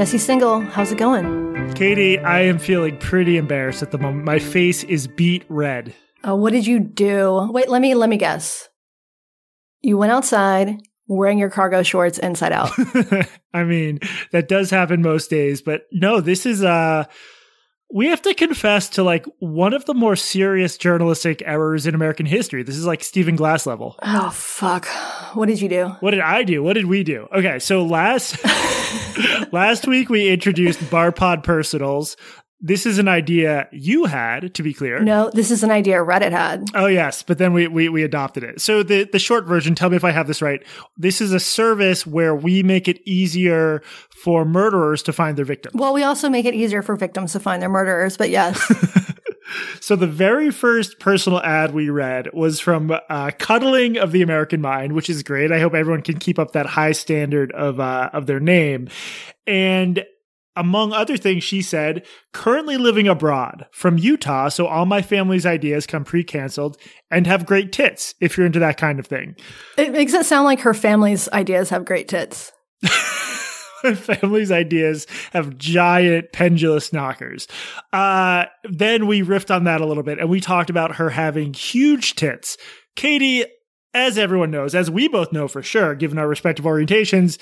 Jesse Singal, how's it going? Katie, I am feeling pretty embarrassed at the moment. My face is beet red. Oh, what did you do? Wait, let me let me guess. You went outside wearing your cargo shorts inside out. I mean, that does happen most days, but no, this is uh we have to confess to like one of the more serious journalistic errors in American history. This is like Stephen Glass level. Oh fuck. What did you do? What did I do? What did we do? Okay, so last last week we introduced Barpod Personals. This is an idea you had, to be clear. No, this is an idea Reddit had. Oh yes, but then we, we we adopted it. So the the short version, tell me if I have this right. This is a service where we make it easier for murderers to find their victims. Well, we also make it easier for victims to find their murderers, but yes. so the very first personal ad we read was from uh, Cuddling of the American Mind, which is great. I hope everyone can keep up that high standard of uh, of their name. And among other things, she said, currently living abroad from Utah, so all my family's ideas come pre canceled and have great tits if you're into that kind of thing. It makes it sound like her family's ideas have great tits. my family's ideas have giant pendulous knockers. Uh, then we riffed on that a little bit and we talked about her having huge tits. Katie, as everyone knows, as we both know for sure, given our respective orientations,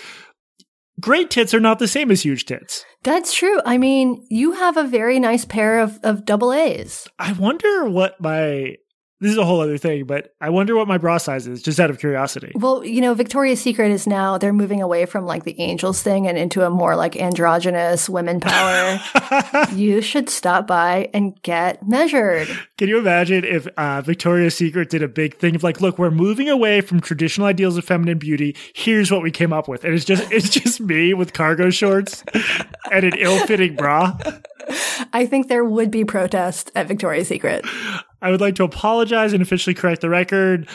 great tits are not the same as huge tits. That's true. I mean, you have a very nice pair of, of double A's. I wonder what my this is a whole other thing, but I wonder what my bra size is, just out of curiosity. Well, you know, Victoria's Secret is now they're moving away from like the angels thing and into a more like androgynous women power. you should stop by and get measured. Can you imagine if uh, Victoria's Secret did a big thing of like, look, we're moving away from traditional ideals of feminine beauty. Here's what we came up with, and it's just it's just me with cargo shorts and an ill-fitting bra. I think there would be protest at Victoria's Secret. I would like to apologize and officially correct the record.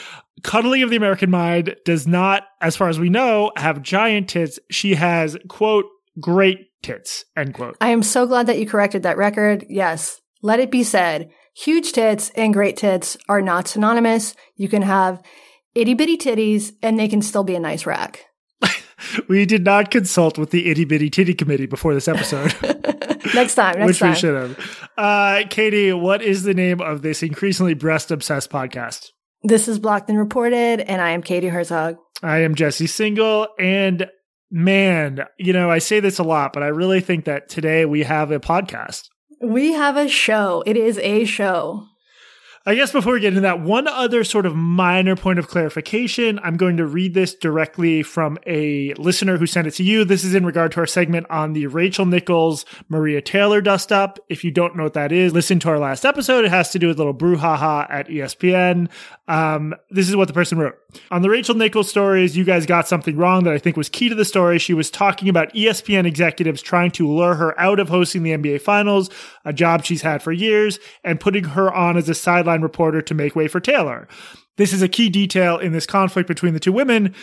Cuddling of the American Mind does not, as far as we know, have giant tits. She has, quote, great tits, end quote. I am so glad that you corrected that record. Yes. Let it be said. Huge tits and great tits are not synonymous. You can have itty bitty titties and they can still be a nice rack. We did not consult with the itty bitty titty committee before this episode. next time, next which time. we should have. Uh, Katie, what is the name of this increasingly breast obsessed podcast? This is Blocked and Reported, and I am Katie Herzog. I am Jesse Singal, and man, you know, I say this a lot, but I really think that today we have a podcast. We have a show. It is a show. I guess before we get into that, one other sort of minor point of clarification. I'm going to read this directly from a listener who sent it to you. This is in regard to our segment on the Rachel Nichols Maria Taylor dust up. If you don't know what that is, listen to our last episode. It has to do with little brouhaha at ESPN. Um, this is what the person wrote. On the Rachel Nichols stories, you guys got something wrong that I think was key to the story. She was talking about ESPN executives trying to lure her out of hosting the NBA Finals, a job she's had for years, and putting her on as a sideline reporter to make way for Taylor. This is a key detail in this conflict between the two women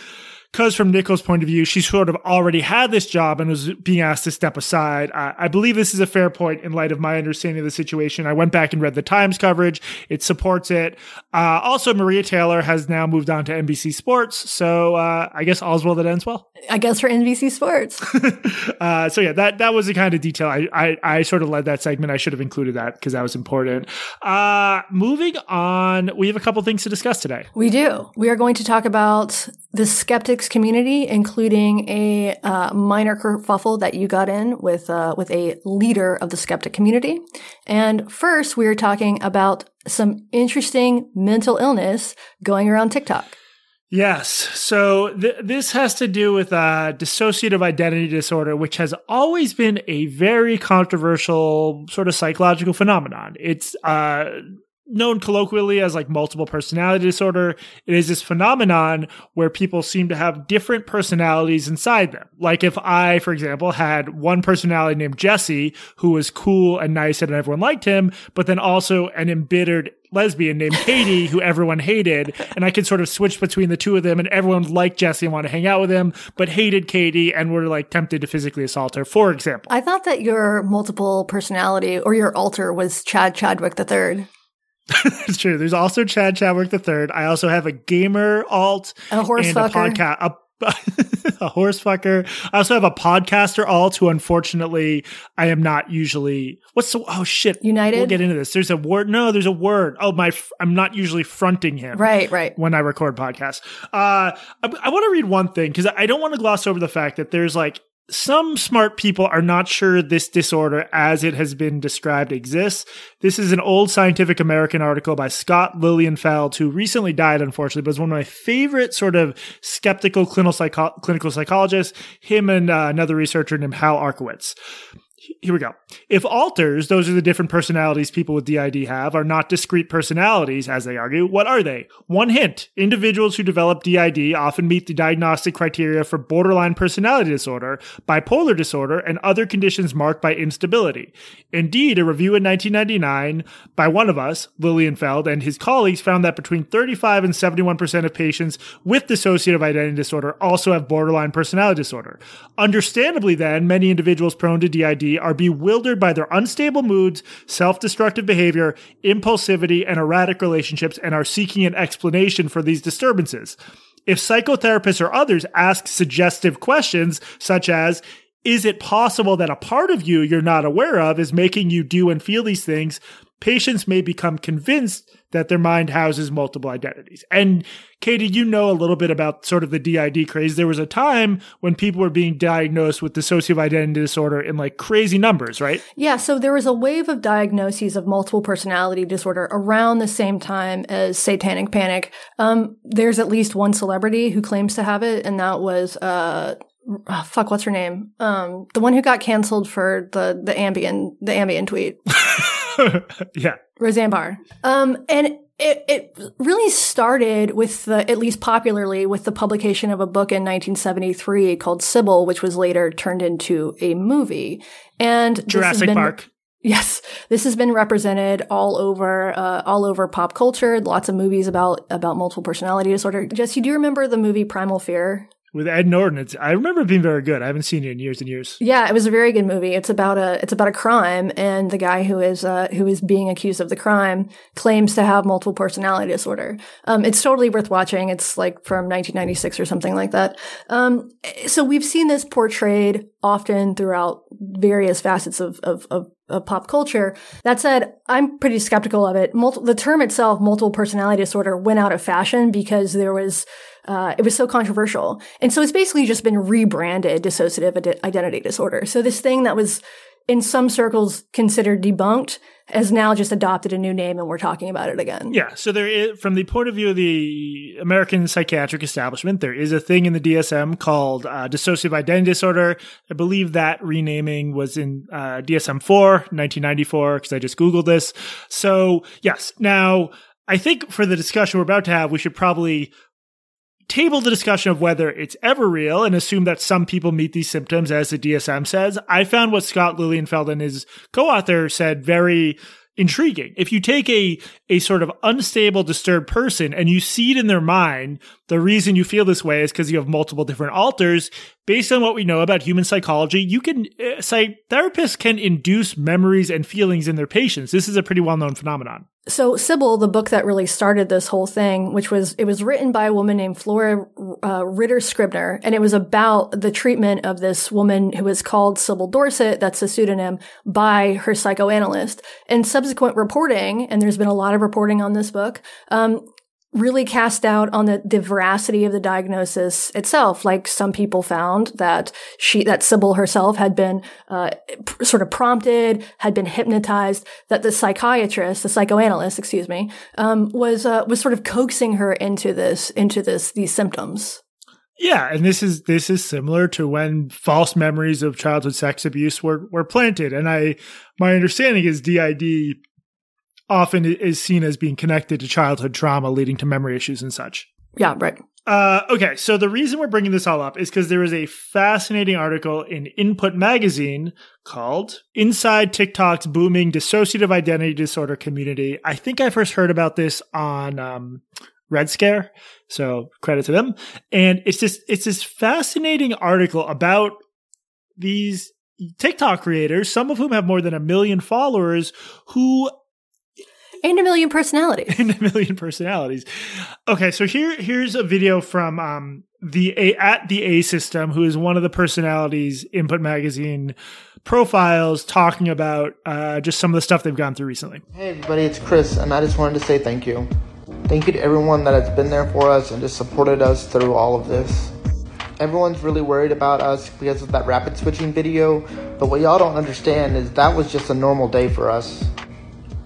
because from Nicole's point of view, she sort of already had this job and was being asked to step aside. I, I, believe this is a fair point in light of my understanding of the situation. I went back and read the Times coverage. It supports it. Uh, also, Maria Taylor has now moved on to NBC Sports. So uh, I guess all's well that ends well. I guess for NBC Sports. uh, so yeah, that, that was the kind of detail. I, I, I sort of led that segment. I should have included that because that was important. Uh, moving on, we have a couple things to discuss today. We do. We are going to talk about the skeptics community, including a uh, minor kerfuffle that you got in with uh, with a leader of the skeptic community. And first, we are talking about some interesting mental illness going around TikTok. Yes. So th- this has to do with uh, dissociative identity disorder, which has always been a very controversial sort of psychological phenomenon. It's uh, known colloquially as like multiple personality disorder. It is this phenomenon where people seem to have different personalities inside them. Like if I, for example, had one personality named Jesse who was cool and nice and everyone liked him, but then also an embittered lesbian named Katie who everyone hated. And I could sort of switch between the two of them and everyone liked Jesse and wanted to hang out with him, but hated Katie and were like tempted to physically assault her, for example. I thought that your multiple personality or your alter was Chad Chadwick the third. it's true. There's also Chad Chadwick the third. I also have a gamer alt a horse and fucker. a podcast. A, a horse fucker. I also have a podcaster alt who unfortunately I am not usually what's the oh shit. United. We'll get into this. There's a word no, there's a word. Oh my I'm not usually fronting him. Right, right. When I record podcasts. Uh I, I want to read one thing because I don't want to gloss over the fact that there's like some smart people are not sure this disorder as it has been described exists. This is an old Scientific American article by Scott Lilienfeld, who recently died, unfortunately, but is one of my favorite sort of skeptical clinical, psycho- clinical psychologists, him and uh, another researcher named Hal Arkowitz here we go. If alters, those are the different personalities people with DID have, are not discrete personalities, as they argue, what are they? One hint individuals who develop DID often meet the diagnostic criteria for borderline personality disorder, bipolar disorder, and other conditions marked by instability. Indeed, a review in 1999 by one of us, Lilienfeld, and his colleagues found that between 35 and 71% of patients with dissociative identity disorder also have borderline personality disorder. Understandably, then, many individuals prone to DID are bewildered by their unstable moods, self destructive behavior, impulsivity, and erratic relationships and are seeking an explanation for these disturbances. If psychotherapists or others ask suggestive questions such as, is it possible that a part of you you're not aware of is making you do and feel these things? Patients may become convinced that their mind houses multiple identities. And Katie, you know a little bit about sort of the DID craze. There was a time when people were being diagnosed with dissociative identity disorder in like crazy numbers, right? Yeah. So there was a wave of diagnoses of multiple personality disorder around the same time as satanic panic. Um, there's at least one celebrity who claims to have it, and that was, uh, oh, fuck, what's her name? Um, the one who got canceled for the, the Ambien, the Ambien tweet. yeah. Roseanne Barr. Um, and it, it really started with the, at least popularly, with the publication of a book in 1973 called Sybil, which was later turned into a movie. And Jurassic been, Park. Yes, this has been represented all over, uh, all over pop culture. Lots of movies about about multiple personality disorder. Jesse, do you remember the movie Primal Fear? With Ed Norton. It's, I remember it being very good. I haven't seen it in years and years. Yeah, it was a very good movie. It's about a it's about a crime, and the guy who is uh, who is being accused of the crime claims to have multiple personality disorder. Um, it's totally worth watching. It's like from 1996 or something like that. Um, so we've seen this portrayed often throughout various facets of, of, of of pop culture. That said, I'm pretty skeptical of it. Multi- the term itself, multiple personality disorder, went out of fashion because there was uh, it was so controversial. And so it's basically just been rebranded dissociative ad- identity disorder. So this thing that was in some circles considered debunked has now just adopted a new name and we're talking about it again. Yeah. So there is, from the point of view of the American psychiatric establishment, there is a thing in the DSM called uh, dissociative identity disorder. I believe that renaming was in uh, DSM 4, 1994, because I just Googled this. So yes. Now, I think for the discussion we're about to have, we should probably table the discussion of whether it's ever real and assume that some people meet these symptoms as the DSM says. I found what Scott Lilienfeld and his co-author said very intriguing. If you take a a sort of unstable, disturbed person and you see it in their mind, the reason you feel this way is because you have multiple different alters. Based on what we know about human psychology, you can uh, say therapists can induce memories and feelings in their patients. This is a pretty well known phenomenon. So Sybil, the book that really started this whole thing, which was it was written by a woman named Flora uh, Rheta Schreiber, and it was about the treatment of this woman who was called Sybil Dorsett, that's a pseudonym, by her psychoanalyst. And subsequent reporting, and there's been a lot of reporting on this book, um, really cast doubt on the, the veracity of the diagnosis itself. Like some people found that she, that Sybil herself had been uh, pr- sort of prompted, had been hypnotized. That the psychiatrist, the psychoanalyst, excuse me, um, was uh, was sort of coaxing her into this, into this, these symptoms. Yeah, and this is this is similar to when false memories of childhood sex abuse were were planted. And I, my understanding is DID often is seen as being connected to childhood trauma leading to memory issues and such. Yeah, right. Uh, okay, so the reason we're bringing this all up is because there is a fascinating article in Input Magazine called Inside TikTok's Booming Dissociative Identity Disorder Community. I think I first heard about this on um, Red Scare, so credit to them. And it's just it's this fascinating article about these TikTok creators, some of whom have more than a million followers, who and a million personalities. and a million personalities. Okay, so here here's a video from um, the a at the A system, who is one of the personalities Input Magazine profiles, talking about uh, just some of the stuff they've gone through recently. Hey everybody, it's Chris, and I just wanted to say thank you. Thank you to everyone that has been there for us and just supported us through all of this. Everyone's really worried about us because of that rapid switching video, but what y'all don't understand is that was just a normal day for us.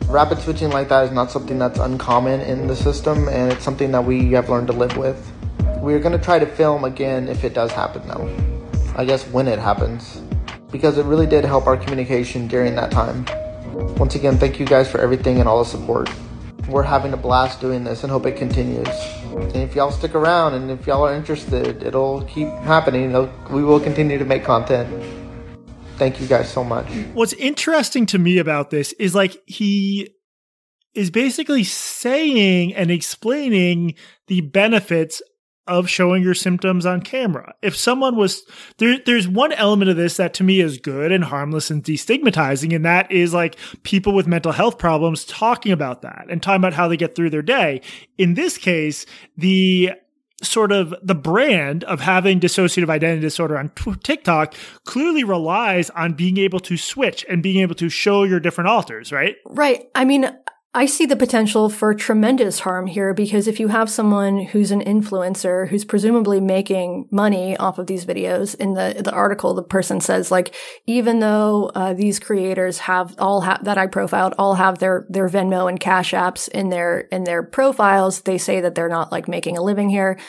Rapid switching like that is not something that's uncommon in the system, and it's something that we have learned to live with. We're gonna try to film again if it does happen, though. I guess when it happens, because it really did help our communication during that time. Once again, thank you guys for everything and all the support. We're having a blast doing this and hope it continues. And if y'all stick around and if y'all are interested, it'll keep happening. It'll, we will continue to make content. Thank you guys so much. What's interesting to me about this is like he is basically saying and explaining the benefits of showing your symptoms on camera. If someone was there, there's one element of this that to me is good and harmless and destigmatizing, and that is like people with mental health problems talking about that and talking about how they get through their day. In this case, the sort of the brand of having dissociative identity disorder on TikTok clearly relies on being able to switch and being able to show your different alters, right? Right. I mean, I see the potential for tremendous harm here because if you have someone who's an influencer who's presumably making money off of these videos, in the the article, the person says like, even though uh, these creators have all have that I profiled all have their their Venmo and Cash apps in their in their profiles, they say that they're not like making a living here.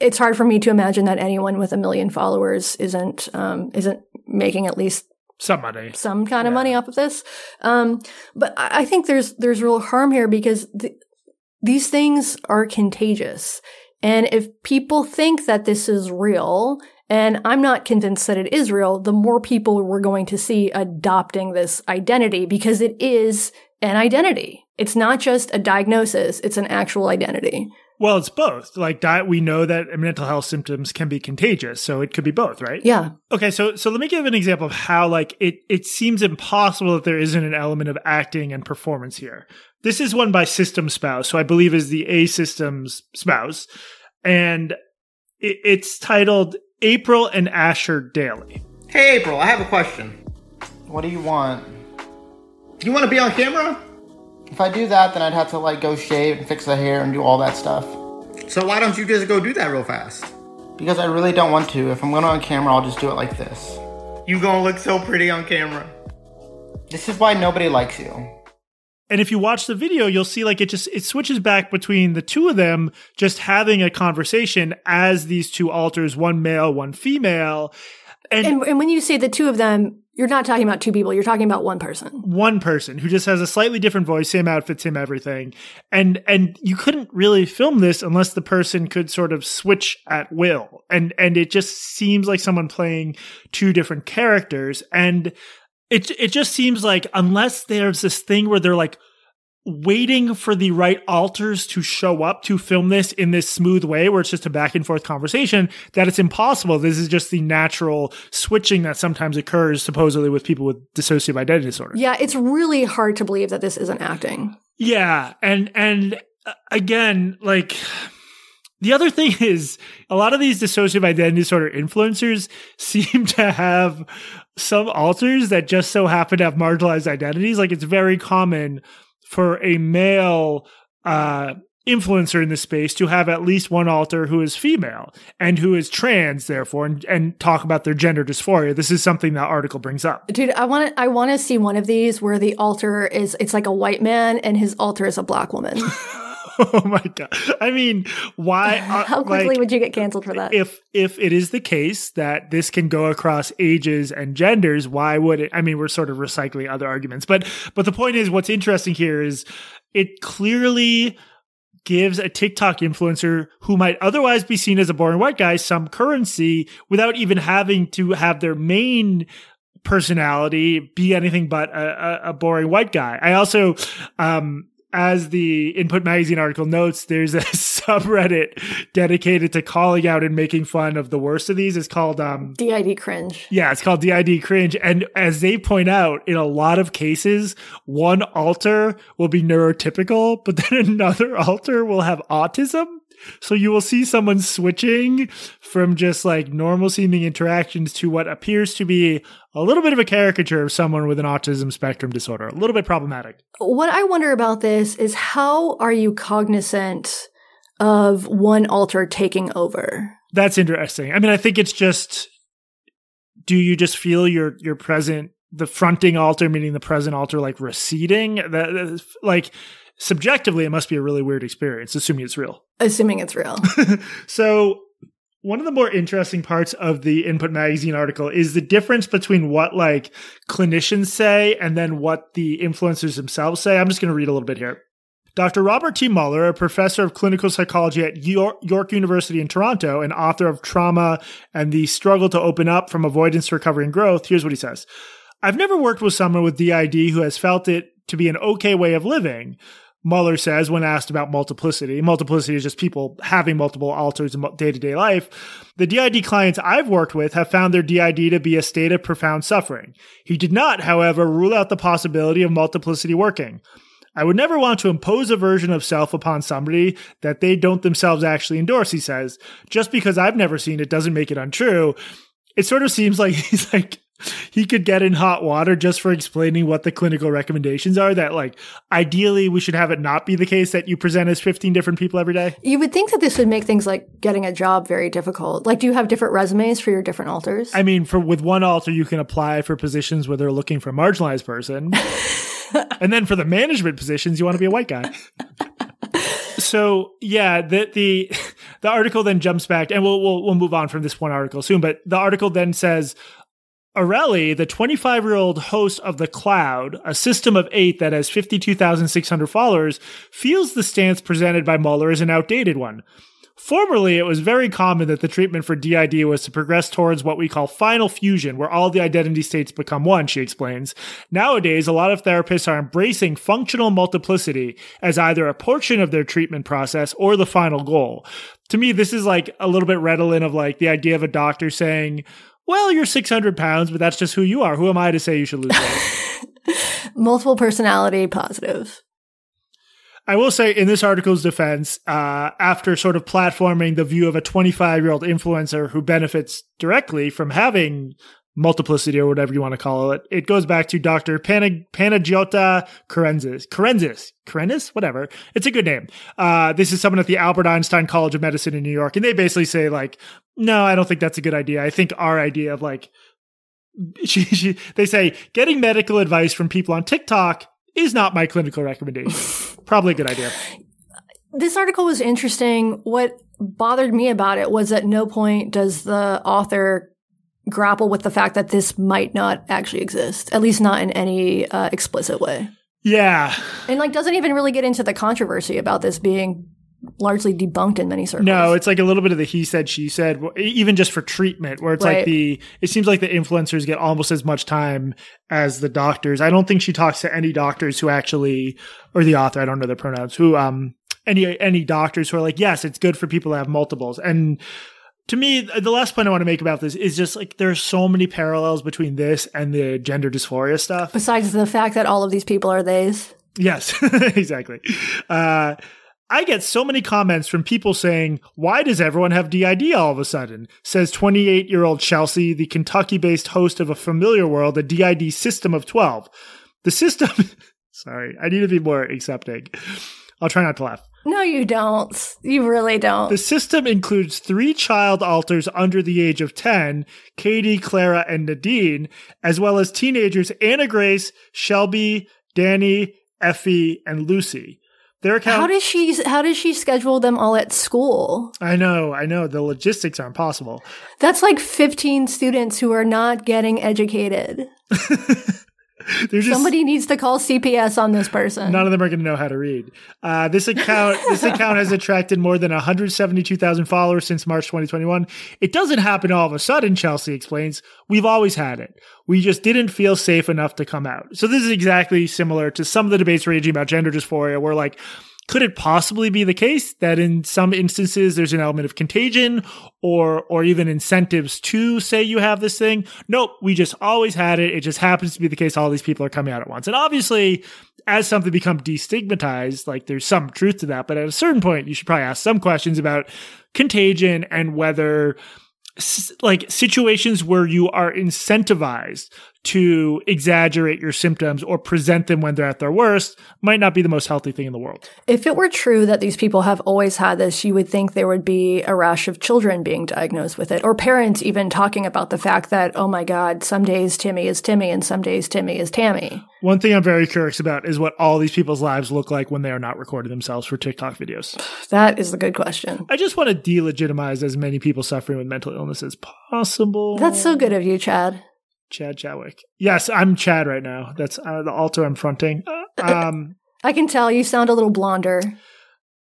It's hard for me to imagine that anyone with a million followers isn't um, isn't making at least some money, some kind of money off of this. Um, but I think there's there's real harm here because th- these things are contagious, and if people think that this is real, and I'm not convinced that it is real, the more people we're going to see adopting this identity because it is an identity. It's not just a diagnosis; it's an actual identity. Well, it's both. Like that, we know that mental health symptoms can be contagious, so it could be both, right? Yeah. Okay, so so let me give an example of how like it it seems impossible that there isn't an element of acting and performance here. This is one by System Spouse, who I believe is the A Systems spouse, and it, it's titled April and Asher Daily. Hey, April, I have a question. What do you want? Do you want to be on camera? If I do that, then I'd have to like go shave and fix the hair and do all that stuff. So why don't you just go do that real fast? Because I really don't want to. If I'm going on camera, I'll just do it like this. You gonna look so pretty on camera. This is why nobody likes you. And if you watch the video, you'll see like it just it switches back between the two of them just having a conversation as these two alters, one male, one female. And, and, and when you say the two of them, you're not talking about two people. You're talking about one person. One person who just has a slightly different voice, same outfit, same everything. And, and you couldn't really film this unless the person could sort of switch at will. And, and it just seems like someone playing two different characters. And it, it just seems like unless there's this thing where they're like, waiting for the right alters to show up to film this in this smooth way where it's just a back and forth conversation that it's impossible. This is just the natural switching that sometimes occurs supposedly with people with dissociative identity disorder. Yeah, it's really hard to believe that this isn't acting. Yeah, and and uh, again, like the other thing is a lot of these dissociative identity disorder influencers seem to have some alters that just so happen to have marginalized identities. Like it's very common for a male uh, influencer in the space to have at least one alter who is female and who is trans, therefore, and, and talk about their gender dysphoria. This is something that article brings up. Dude, I want to I want to see one of these where the alter is it's like a white man and his alter is a black woman. oh my god! I mean, why? Uh, How quickly like, would you get canceled for that? If if it is the case that this can go across ages and genders, why would it? I mean, we're sort of recycling other arguments, but but the point is, what's interesting here is it clearly gives a TikTok influencer who might otherwise be seen as a boring white guy some currency without even having to have their main personality be anything but a, a, a boring white guy. I also um, as the Input Magazine article notes, there's a subreddit dedicated to calling out and making fun of the worst of these. It's called um, DID Cringe. Yeah, it's called DID Cringe. And as they point out, in a lot of cases, one alter will be neurotypical, but then another alter will have autism. So you will see someone switching from just like normal seeming interactions to what appears to be a little bit of a caricature of someone with an autism spectrum disorder. A little bit problematic. What I wonder about this is how are you cognizant of one alter taking over? That's interesting. I mean, I think it's just do you just feel your your present the fronting alter meaning the present alter like receding that like subjectively it must be a really weird experience assuming it's real Assuming it's real. so one of the more interesting parts of the input magazine article is the difference between what like clinicians say and then what the influencers themselves say i'm just going to read a little bit here Dr. Robert T. Muller, a professor of clinical psychology at York, University in Toronto and author of Trauma and the Struggle to Open Up from Avoidance to Recovery and Growth, here's what he says. I've never worked with someone with DID who has felt it to be an okay way of living. Muller says when asked about multiplicity. Multiplicity is just people having multiple alters in day to day life. The DID clients I've worked with have found their DID to be a state of profound suffering. He did not, however, rule out the possibility of multiplicity working. I would never want to impose a version of self upon somebody that they don't themselves actually endorse, he says. Just because I've never seen it doesn't make it untrue. It sort of seems like he's like, he could get in hot water just for explaining what the clinical recommendations are that like ideally we should have it not be the case that you present as 15 different people every day You would think that this would make things like getting a job very difficult. Like, do you have different resumes for your different alters? i mean for with one alter you can apply for positions where they're looking for a marginalized person and then for the management positions you want to be a white guy so yeah the the the article then jumps back and we'll, we'll we'll move on from this one article soon but the article then says Areli, the 25 year old host of The Cloud, a system of eight that has 52,600 followers, feels the stance presented by Muller is an outdated one. Formerly, it was very common that the treatment for DID was to progress towards what we call final fusion, where all the identity states become one, she explains. Nowadays, a lot of therapists are embracing functional multiplicity as either a portion of their treatment process or the final goal. To me, this is like a little bit redolent of like the idea of a doctor saying, well, you're 600 pounds, but that's just who you are. Who am I to say you should lose weight? Multiple personality positive. I will say, in this article's defense, uh, after sort of platforming the view of a 25 year old influencer who benefits directly from having multiplicity or whatever you want to call it, it goes back to Dr. Pana- Panagiota Karenzis. Karenzis? Whatever. It's a good name. Uh, this is someone at the Albert Einstein College of Medicine in New York. And they basically say, like, no, I don't think that's a good idea. I think our idea of like, she, she, they say getting medical advice from people on TikTok is not my clinical recommendation. Probably a good idea. This article was interesting. What bothered me about it was at no point does the author grapple with the fact that this might not actually exist, at least not in any uh, explicit way. Yeah. And like doesn't even really get into the controversy about this being largely debunked in many circles. No, it's like a little bit of the he said, she said, even just for treatment, where it's Right. like the, it seems like the influencers get almost as much time as the doctors. I don't think she talks to any doctors who actually, or the author, I don't know their pronouns, who, um, any, any doctors who are like, yes, it's good for people to have multiples. And to me, the last point I want to make about this is just like there are so many parallels between this and the gender dysphoria stuff. Besides the fact that all of these people are theys. Yes, exactly. Uh, I get so many comments from people saying, Why does everyone have DID all of a sudden? Says 28 year old Chelsea, the Kentucky based host of a familiar world, a DID system of 12. The system, sorry, I need to be more accepting. I'll try not to laugh. No, you don't. You really don't. The system includes three child alters under the age of 10 Katie, Clara, and Nadine, as well as teenagers Anna Grace, Shelby, Danny, Effie, and Lucy. Their account. how does she how does she schedule them all at school? I know, I know. The logistics aren't possible. That's like 15 students who are not getting educated. There's just Somebody needs to call CPS on this person. none of them are going to know how to read. Uh, this account, this account has attracted more than 172,000 followers since March 2021. It doesn't happen all of a sudden. Chelsea explains. We've always had it. We just didn't feel safe enough to come out. So this is exactly similar to some of the debates raging about gender dysphoria, where like Could it possibly be the case that in some instances there's an element of contagion or or even incentives to say you have this thing? Nope, we just always had it. It just happens to be the case all these people are coming out at once. And obviously, as something become destigmatized, like there's some truth to that, but at a certain point you should probably ask some questions about contagion and whether like situations where you are incentivized to exaggerate your symptoms or present them when they're at their worst might not be the most healthy thing in the world. If it were true that these people have always had this, you would think there would be a rash of children being diagnosed with it, or parents even talking about the fact that, oh my God, some days Timmy is Timmy and some days Timmy is Tammy. One thing I'm very curious about is what all these people's lives look like when they are not recording themselves for TikTok videos. That is a good question. I just want to delegitimize as many people suffering with mental illness as possible. That's so good of you, Chad. Chad Chadwick. Yes, I'm Chad right now. That's uh, the alto I'm fronting. Um, I can tell you sound a little blonder.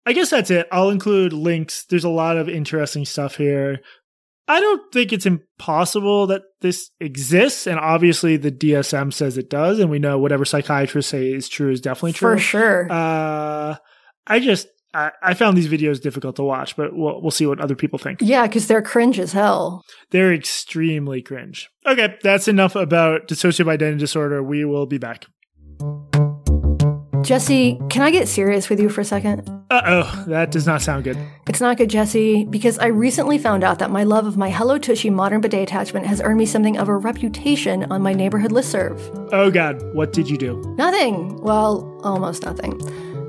I guess that's it. I'll include links. There's a lot of interesting stuff here. I don't think it's impossible that this exists, and obviously the DSM says it does, and we know whatever psychiatrists say is true is definitely true for sure. Uh, I just I, I found these videos difficult to watch, but we'll we'll see what other people think. Yeah, because they're cringe as hell. They're extremely cringe. Okay, that's enough about dissociative identity disorder. We will be back. Jesse, can I get serious with you for a second? Uh oh, that does not sound good. It's not good, Jesse, because I recently found out that my love of my Hello Tushy modern bidet attachment has earned me something of a reputation on my neighborhood listserv. Oh god, what did you do? Nothing. Well, almost nothing.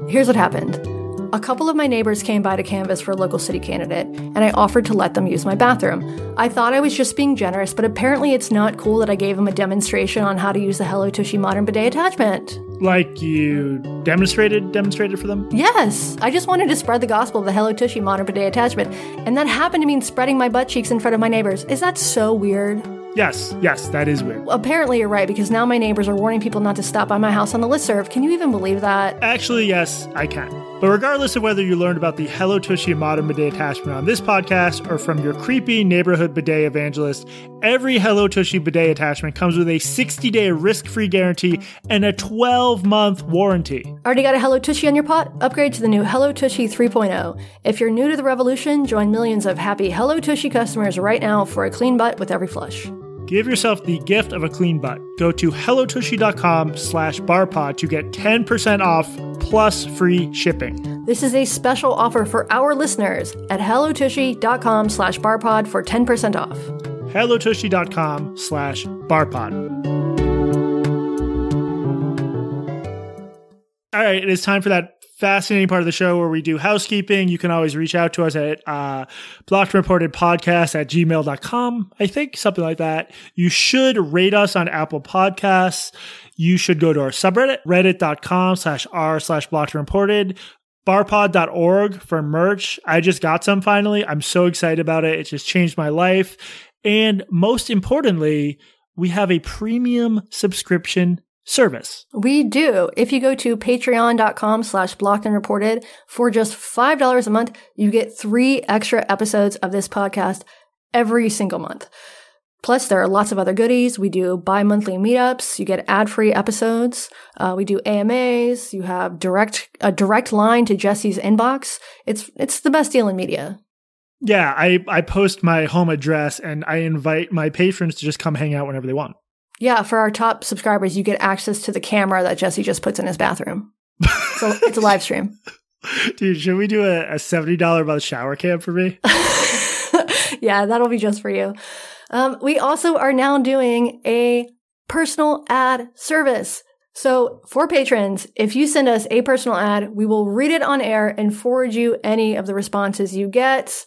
Here's what happened. A couple of my neighbors came by to canvass for a local city candidate, and I offered to let them use my bathroom. I thought I was just being generous, but apparently it's not cool that I gave them a demonstration on how to use the Hello Tushy modern bidet attachment. Like you demonstrated demonstrated for them? Yes. I just wanted to spread the gospel of the Hello Tushy modern bidet attachment, and that happened to mean spreading my butt cheeks in front of my neighbors. Is that so weird? Yes, yes, that is weird. Apparently, you're right because now my neighbors are warning people not to stop by my house on the listserv. Can you even believe that? Actually, yes, I can. But regardless of whether you learned about the Hello Tushy modern bidet attachment on this podcast or from your creepy neighborhood bidet evangelist, every Hello Tushy bidet attachment comes with a 60 day risk free guarantee and a 12 month warranty. Already got a Hello Tushy on your pot? Upgrade to the new Hello Tushy 3.0. If you're new to the revolution, join millions of happy Hello Tushy customers right now for a clean butt with every flush. Give yourself the gift of a clean butt. Go to hellotushy.com slash barpod to get 10% off plus free shipping. This is a special offer for our listeners at hellotushy.com slash barpod for 10% off. hellotushy.com slash barpod. All right, it is time for that fascinating part of the show where we do housekeeping. You can always reach out to us at uh, blocked reported podcast at gmail.com, I think, something like that. You should rate us on Apple Podcasts. You should go to our subreddit, reddit.com slash r slash blocked reported barpod.org for merch. I just got some finally. I'm so excited about it. It just changed my life. And most importantly, we have a premium subscription service. We do. If you go to patreon.com slash blocked and reported for just $5 a month, you get three extra episodes of this podcast every single month. Plus, there are lots of other goodies. We do bi-monthly meetups. You get ad-free episodes. Uh, we do AMAs. You have direct a direct line to Jesse's inbox. It's it's the best deal in media. Yeah, I I post my home address and I invite my patrons to just come hang out whenever they want. Yeah, for our top subscribers, you get access to the camera that Jesse just puts in his bathroom. so it's a live stream. Dude, should we do a, a seventy dollar month shower cam for me? yeah, that'll be just for you. Um, we also are now doing a personal ad service. So for patrons, if you send us a personal ad, we will read it on air and forward you any of the responses you get.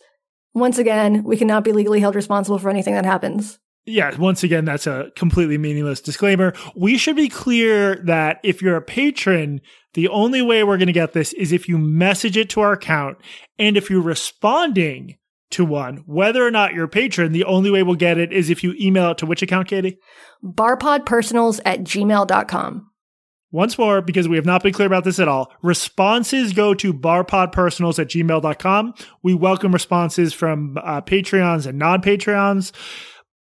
Once again, we cannot be legally held responsible for anything that happens. Yeah, once again, that's a completely meaningless disclaimer. We should be clear that if you're a patron, the only way we're going to get this is if you message it to our account. And if you're responding to one, whether or not you're a patron, the only way we'll get it is if you email it to which account, Katie? barpodpersonals at gmail.com. Once more, because we have not been clear about this at all, responses go to barpodpersonals at gmail.com. We welcome responses from uh, Patreons and non Patreons.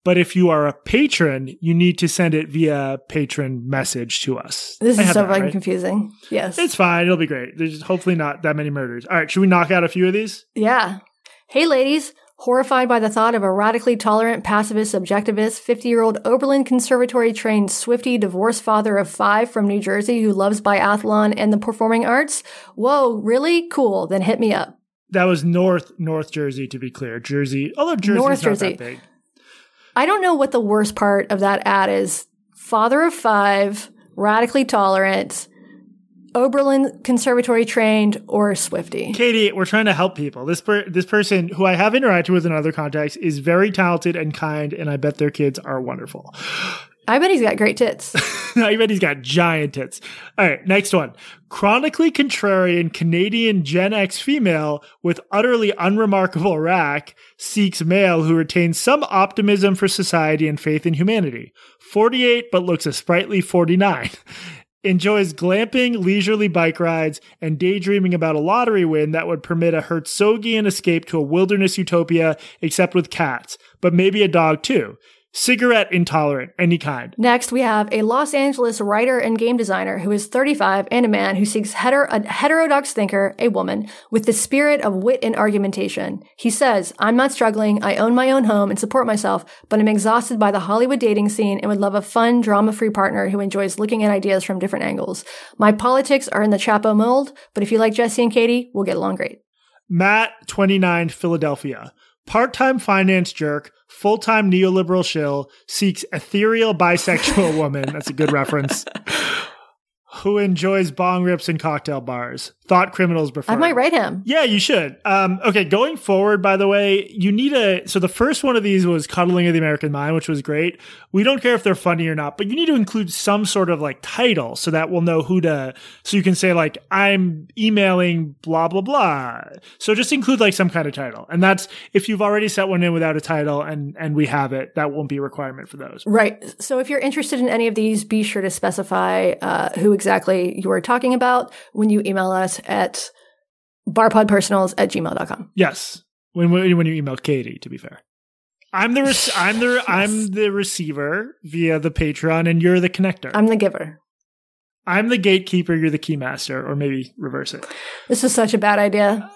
But if you are a patron, you need to send it via patron message to us. This I is so fucking right? confusing. Yes. It's fine. It'll be great. There's hopefully not that many murders. All right. Should we knock out a few of these? Yeah. Hey, ladies. Horrified by the thought of a radically tolerant, pacifist, objectivist, 50 year old Oberlin Conservatory trained Swifty divorced father of five from New Jersey who loves biathlon and the performing arts? Whoa, really? Cool. Then hit me up. That was North North Jersey, to be clear. Jersey, although Jersey's North not Jersey. that big. I don't know what the worst part of that ad is. Father of five, radically tolerant, Oberlin Conservatory trained, or Swifty. Katie, we're trying to help people. This per- this person who I have interacted with in other contexts is very talented and kind, and I bet their kids are wonderful. I bet he's got great tits. I bet he's got giant tits. All right, next one. Chronically contrarian Canadian Gen X female with utterly unremarkable rack seeks male who retains some optimism for society and faith in humanity. 48, but looks a sprightly 49. Enjoys glamping, leisurely bike rides, and daydreaming about a lottery win that would permit a Herzogian escape to a wilderness utopia, except with cats, but maybe a dog too. Cigarette intolerant, any kind. Next, we have a Los Angeles writer and game designer who is 35 and a man who seeks heter- a heterodox thinker, a woman, with the spirit of wit and argumentation. He says, I'm not struggling, I own my own home and support myself, but I'm exhausted by the Hollywood dating scene and would love a fun, drama free partner who enjoys looking at ideas from different angles. My politics are in the Chapo mold, but if you like Jesse and Katie, we'll get along great. Matt, 29, Philadelphia. Part time finance jerk, full time neoliberal shill, seeks ethereal bisexual woman. That's a good reference. Who enjoys bong rips and cocktail bars. Thought criminals prefer. I might write him. Yeah, you should. Um, okay, going forward, by the way, you need a. So the first one of these was Cuddling of the American Mind, which was great. We don't care if they're funny or not, but you need to include some sort of like title so that we'll know who to. So you can say, like, I'm emailing blah, blah, blah. So just include like some kind of title. And that's if you've already set one in without a title and, and we have it, that won't be a requirement for those. Right. So if you're interested in any of these, be sure to specify uh, who exactly you are talking about when you email us at barpodpersonals at gmail.com. Yes. When, when when you email Katie, to be fair. I'm the rec- I'm the I'm the receiver via the Patreon, and you're the connector. I'm the giver. I'm the gatekeeper. You're the keymaster, or maybe reverse it. This is such a bad idea.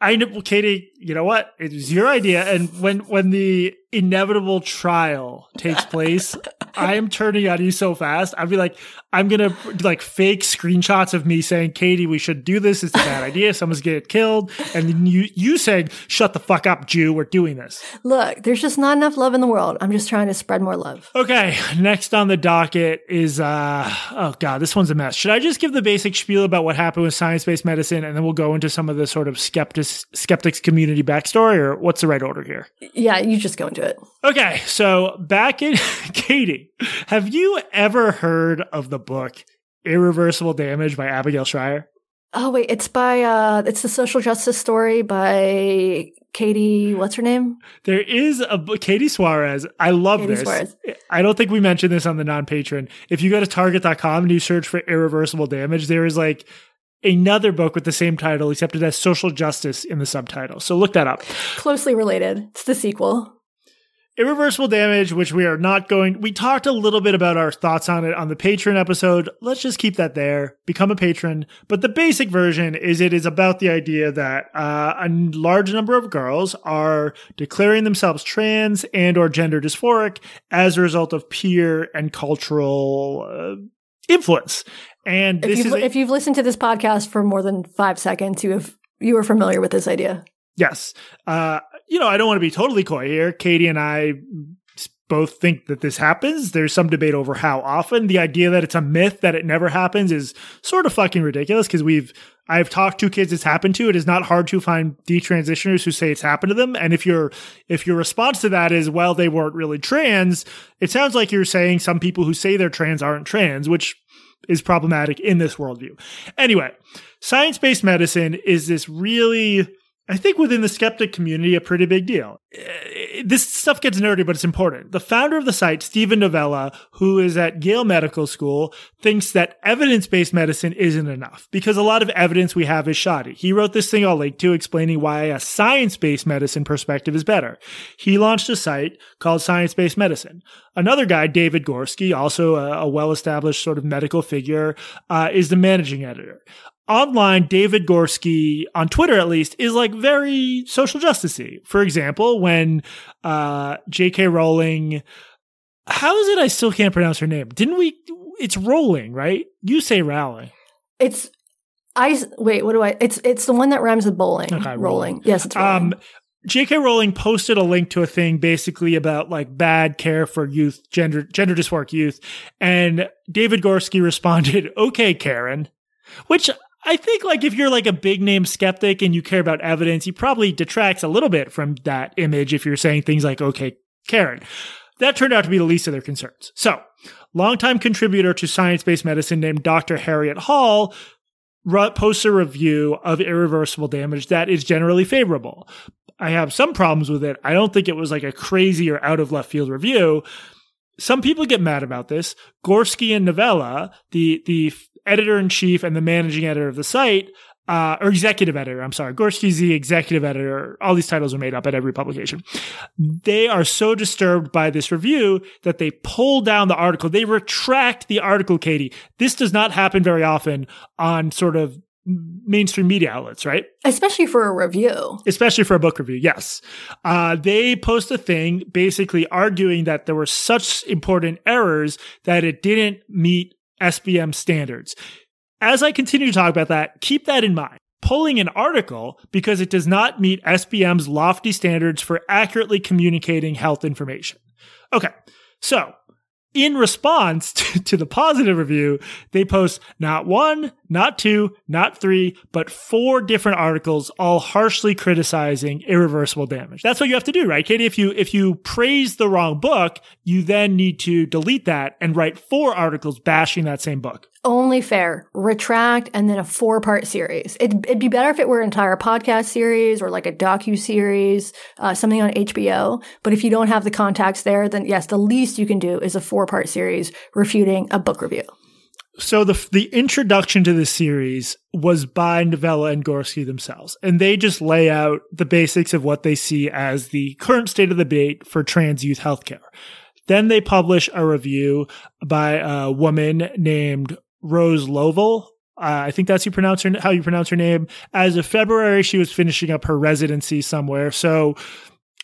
I know, Katie. You know what? It was your idea, and when when the inevitable trial takes place, I am turning on you so fast. I'd be like, I'm gonna like fake screenshots of me saying, "Katie, we should do this. It's a bad idea. Someone's gonna get killed," and then you you saying, "Shut the fuck up, Jew. We're doing this." Look, there's just not enough love in the world. I'm just trying to spread more love. Okay, next on the docket is uh oh god, this one's a mess. Should I just give the basic spiel about what happened with science-based medicine and then we'll go into some of the sort of skeptics skeptics community backstory or what's the right order here? Yeah, you just go into it. Okay, so back in Katie, have you ever heard of the book Irreversible Damage by Abigail Shrier? Oh wait, it's by uh it's the social justice story by Katie, what's her name? There is a Katie Suarez. I love Katie this. Suarez. I don't think we mentioned this on the non patron. If you go to target.com and you search for irreversible damage, there is like another book with the same title, except it has social justice in the subtitle. So look that up. Closely related. It's the sequel. Irreversible damage, which we are not going, we talked a little bit about our thoughts on it on the patron episode. Let's just keep that there. Become a patron. But the basic version is it is about the idea that uh, a large number of girls are declaring themselves trans and or gender dysphoric as a result of peer and cultural uh, influence. And If you've, is a- if you've listened to this podcast for more than five seconds, you have you are familiar with this idea. Yes. Uh, you know, I don't want to be totally coy here. Katie and I both think that this happens. There's some debate over how often. The idea that it's a myth that it never happens is sort of fucking ridiculous because we've I've talked to kids it's happened to. It is not hard to find detransitioners who say it's happened to them. And if your if your response to that is, well, they weren't really trans, it sounds like you're saying some people who say they're trans aren't trans, which is problematic in this worldview. Anyway, science based medicine is this really I think within the skeptic community, a pretty big deal. Uh, This stuff gets nerdy, but it's important. The founder of the site, Steven Novella, who is at Yale Medical School, thinks that evidence based medicine isn't enough because a lot of evidence we have is shoddy. He wrote this thing I'll link to explaining why a science based medicine perspective is better. He launched a site called Science Based Medicine. Another guy, David Gorski, also a, well established sort of medical figure, uh, is the managing editor online David Gorski on Twitter at least is like very social justicey. For example, when uh JK Rowling how is it I still can't pronounce her name? Didn't we it's Rowling, right? You say Rowling. It's I wait. What do I? It's it's the one that rhymes with bowling. Okay, rolling. rolling. Yes, it's rolling. Um J.K. Rowling posted a link to a thing basically about like bad care for youth, gender gender dysphoric youth, and David Gorski responded, "Okay, Karen," which I think like if you're like a big name skeptic and you care about evidence, he probably detracts a little bit from that image if you're saying things like, "Okay, Karen." That turned out to be the least of their concerns. So, longtime contributor to science based medicine named Dr. Harriet Hall posts a review of irreversible damage that is generally favorable. I have some problems with it. I don't think it was like a crazy or out of left field review. Some people get mad about this. Gorski and Novella, the the editor in chief and the managing editor of the site, uh, or executive editor, I'm sorry. Gorski's the executive editor. All these titles are made up at every publication. They are so disturbed by this review that they pull down the article. They retract the article, Katie. This does not happen very often on sort of mainstream media outlets, right? Especially for a review. especially for a book review. Yes. Uh, they post a thing basically arguing that there were such important errors that it didn't meet SBM standards. As I continue to talk about that, keep that in mind. Pulling an article because it does not meet SBM's lofty standards for accurately communicating health information. Okay. So in response to, to, the positive review, they post not one, not two, not three, but four different articles, all harshly criticizing irreversible damage. That's what you have to do, right, Katie? If you if you praise the wrong book, you then need to delete that and write four articles bashing that same book. Only fair. Retract and then a four part series. It'd, it'd, be better if it were an entire podcast series or like a docu series, uh, something on HBO. But if you don't have the contacts there, then yes, the least you can do is a four part series refuting a book review. So the the introduction to this series was by Novella and Gorski themselves, and they just lay out the basics of what they see as the current state of the debate for trans youth healthcare. Then they publish a review by a woman named Rose Lovell. Uh, I think that's you pronounce her, how you pronounce her name. As of February, she was finishing up her residency somewhere. So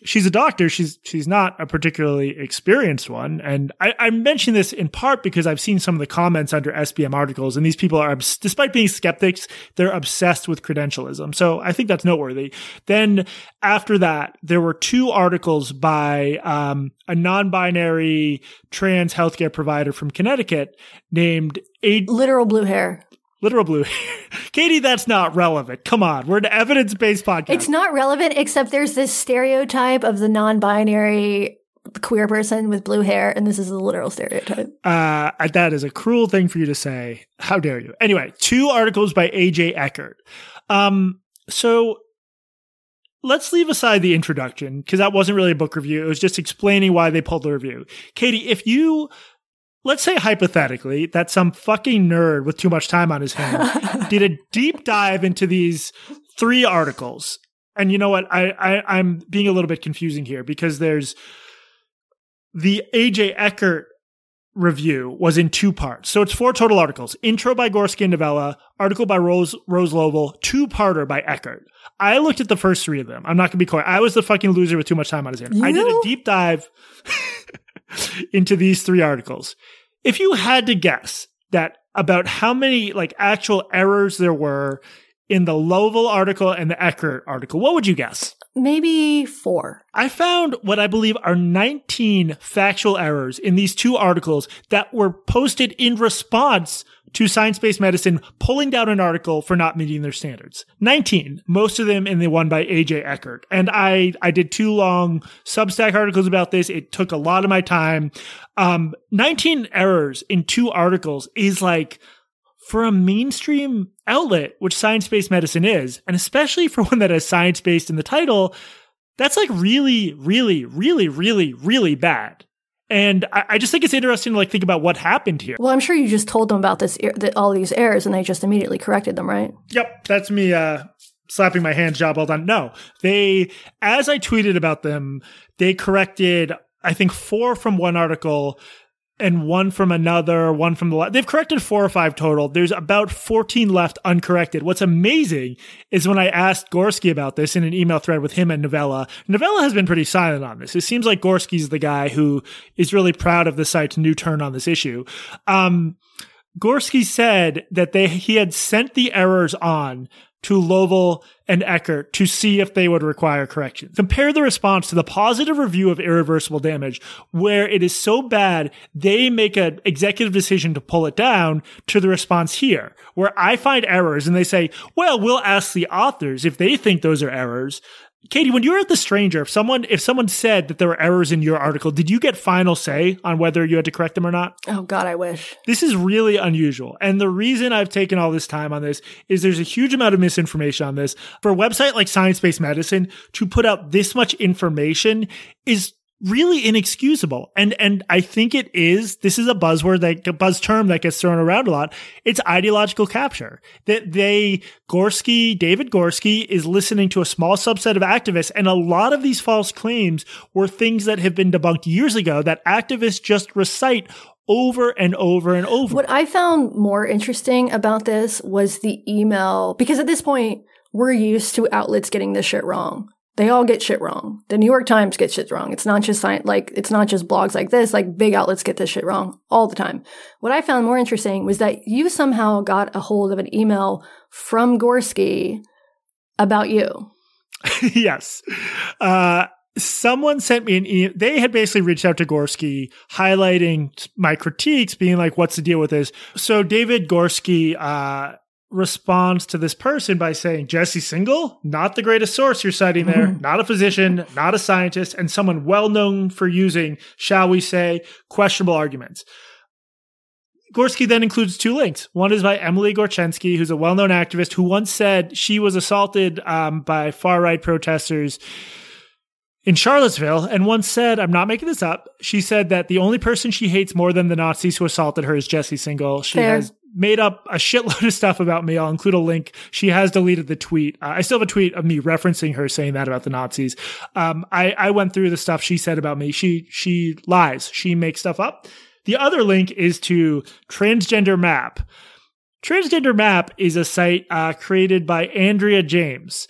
she's a doctor. She's she's not a particularly experienced one. And I, I mention this in part because I've seen some of the comments under SBM articles, and these people are, despite being skeptics, they're obsessed with credentialism. So I think that's noteworthy. Then after that, there were two articles by um, a non-binary trans healthcare provider from Connecticut named a literal blue hair. Literal blue. Katie, that's not relevant. Come on. We're an evidence based podcast. It's not relevant, except there's this stereotype of the non binary queer person with blue hair, and this is a literal stereotype. Uh, that is a cruel thing for you to say. How dare you? Anyway, two articles by AJ Eckert. Um, so let's leave aside the introduction because that wasn't really a book review. It was just explaining why they pulled the review. Katie, if you let's say hypothetically that some fucking nerd with too much time on his hands did a deep dive into these three articles. And you know what? I, I I'm being a little bit confusing here because there's the AJ Eckert review was in two parts. So it's four total articles. Intro by Gorski and Novella, article by Rose Rose Lovell, two-parter by Eckert. I looked at the first three of them. I'm not gonna be coy. I was the fucking loser with too much time on his hands. You? I did a deep dive into these three articles. If you had to guess that about how many like actual errors there were in the Lovell article and the Eckert article, what would you guess? Maybe four. I found what I believe are 19 factual errors in these two articles that were posted in response to Science Based Medicine pulling down an article for not meeting their standards. 19. Most of them in the one by AJ Eckert. And I, I did two long Substack articles about this. It took a lot of my time. Um, 19 errors in two articles is like for a mainstream outlet, which science based medicine is, and especially for one that has science based in the title, that's like really, really, really, really, really bad. And I, I, just think it's interesting to like think about what happened here. Well, I'm sure you just told them about this, all these errors, and they just immediately corrected them, right? Yep, that's me. Uh, slapping my hands, job well done. No, they, as I tweeted about them, they corrected, I think, four from one article and one from another, one from the left. They've corrected four or five total. There's about 14 left uncorrected. What's amazing is when I asked Gorski about this in an email thread with him and Novella, Novella has been pretty silent on this. It seems like Gorski's the guy who is really proud of the site's new turn on this issue. Um, Gorski said that they he had sent the errors on to Lovell and Eckert to see if they would require correction. Compare the response to the positive review of irreversible damage, where it is so bad they make an executive decision to pull it down, to the response here, where I find errors and they say, well, we'll ask the authors if they think those are errors. Katie, when you were at the Stranger, if someone if someone said that there were errors in your article, did you get final say on whether you had to correct them or not? Oh God, I wish. This is really unusual, and the reason I've taken all this time on this is there's a huge amount of misinformation on this. For a website like Science Based Medicine to put out this much information is really inexcusable. And, and I think it is, this is a buzzword that, a buzz term that gets thrown around a lot. It's ideological capture that they, Gorski, David Gorski is listening to a small subset of activists. And a lot of these false claims were things that have been debunked years ago that activists just recite over and over and over. What I found more interesting about this was the email, because at this point, we're used to outlets getting this shit wrong. They all get shit wrong. The New York Times gets shit wrong. It's not just science, like, it's not just blogs like this, like big outlets get this shit wrong all the time. What I found more interesting was that you somehow got a hold of an email from Gorski about you. yes. Uh, someone sent me an email. They had basically reached out to Gorski highlighting my critiques, being like, what's the deal with this? So David Gorski, uh, responds to this person by saying, Jesse Singal, not the greatest source you're citing there, mm-hmm. not a physician, not a scientist, and someone well known for using, shall we say, questionable arguments. Gorski then includes two links. One is by Emily Gorcenski, who's a well known activist who once said she was assaulted um, by far right protesters in Charlottesville and once said, I'm not making this up. She said that the only person she hates more than the Nazis who assaulted her is Jesse Singal. She Fair. has made up a shitload of stuff about me. I'll include a link. She has deleted the tweet. Uh, I still have a tweet of me referencing her saying that about the Nazis. Um, I, I went through the stuff she said about me. She, she lies. She makes stuff up. The other link is to Transgender Map. Transgender Map is a site uh, created by Andrea James.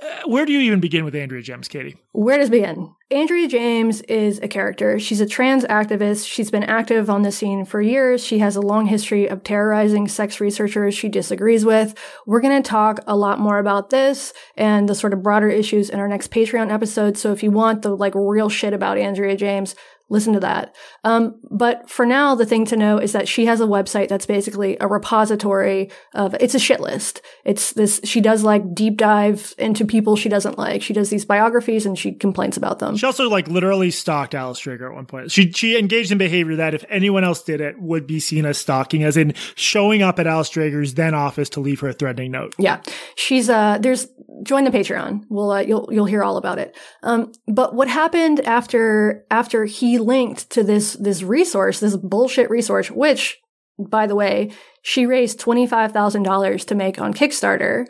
Uh, where do you even begin with Andrea James, Katie? Where does it begin? Andrea James is a character. She's a trans activist. She's been active on the scene for years. She has a long history of terrorizing sex researchers she disagrees with. We're going to talk a lot more about this and the sort of broader issues in our next Patreon episode. So if you want the like real shit about Andrea James, listen to that. Um, but for now, the thing to know is that she has a website that's basically a repository of, it's a shit list. It's this, she does like deep dive into people she doesn't like. She does these biographies and she complains about them. She also like literally stalked Alice Dreger at one point. She, she engaged in behavior that if anyone else did it would be seen as stalking, as in showing up at Alice Dreger's then office to leave her a threatening note. Yeah. She's, uh, there's, join the Patreon. We'll, uh, you'll, you'll hear all about it. Um, but what happened after, after he linked to this this resource, this bullshit resource, which, by the way, she raised twenty five thousand dollars to make on Kickstarter.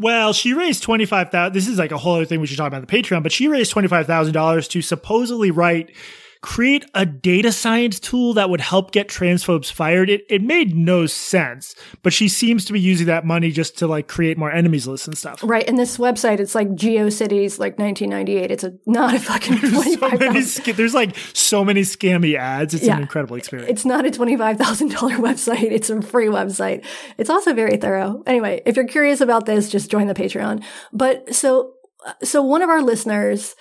Well, she raised twenty five thousand. This is like a whole other thing we should talk about the Patreon, but she raised twenty five thousand dollars to supposedly write create a data science tool that would help get transphobes fired. It, it made no sense, but she seems to be using that money just to like create more enemies lists and stuff. Right. And this website, it's like GeoCities, like 1998. It's a not a fucking there's, so many, there's like so many scammy ads. It's yeah. an incredible experience. It's not a $25,000 website. It's a free website. It's also very thorough. Anyway, if you're curious about this, just join the Patreon. But so, uh, so one of our listeners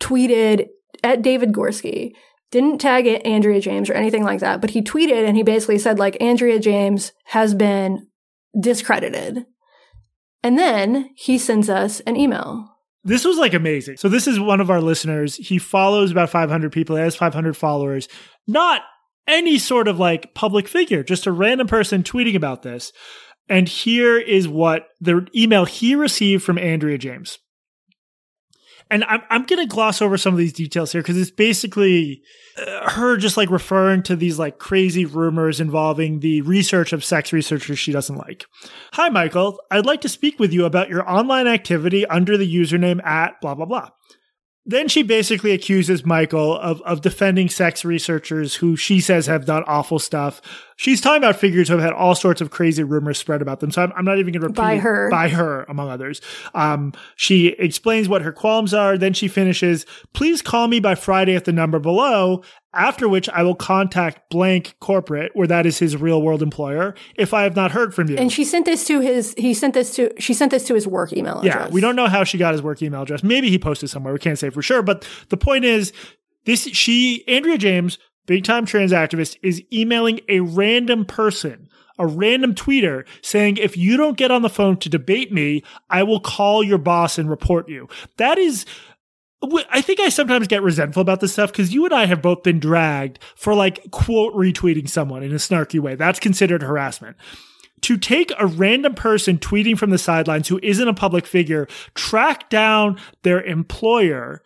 tweeted at David Gorski, didn't tag Andrea James or anything like that, but he tweeted and he basically said like Andrea James has been discredited. And then he sends us an email. This was like amazing. So this is one of our listeners. He follows about 500 people. He has 500 followers. Not any sort of like public figure, just a random person tweeting about this. And here is what the email he received from Andrea James. And I'm, I'm to gloss over some of these details here because it's basically uh, her just like referring to these like crazy rumors involving the research of sex researchers she doesn't like. Hi, Michael. I'd like to speak with you about your online activity under the username at blah, blah, blah then she basically accuses Michael of, of defending sex researchers who she says have done awful stuff. She's talking about figures who have had all sorts of crazy rumors spread about them. So I'm, I'm not even going to repeat by her, by her, among others. Um, she explains what her qualms are. Then she finishes, please call me by Friday at the number below after which I will contact blank corporate, where that is his real world employer, if I have not heard from you. And she sent this to his, he sent this to, she sent this to his work email address. Yeah, we don't know how she got his work email address. Maybe he posted somewhere. We can't say for sure. But the point is, this, she, Andrea James, big time trans activist, is emailing a random person a random tweeter saying, if you don't get on the phone to debate me, I will call your boss and report you. That is I think I sometimes get resentful about this stuff because you and I have both been dragged for like quote retweeting someone in a snarky way. That's considered harassment. To take a random person tweeting from the sidelines who isn't a public figure, track down their employer,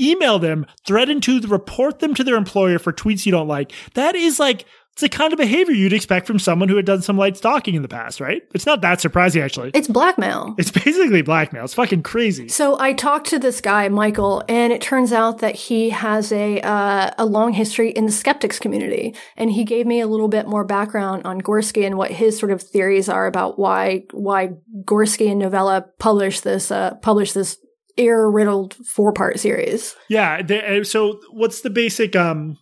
email them, threaten to report them to their employer for tweets you don't like. That is like it's the kind of behavior you'd expect from someone who had done some light stalking in the past, right? It's not that surprising, actually. It's blackmail. It's basically blackmail. It's fucking crazy. So I talked to this guy, Michael, and it turns out that he has a uh, a long history in the skeptics community, and he gave me a little bit more background on Gorski and what his sort of theories are about why why Gorski and Novella published this uh, published this error riddled four part series. Yeah. Uh, so what's the basic um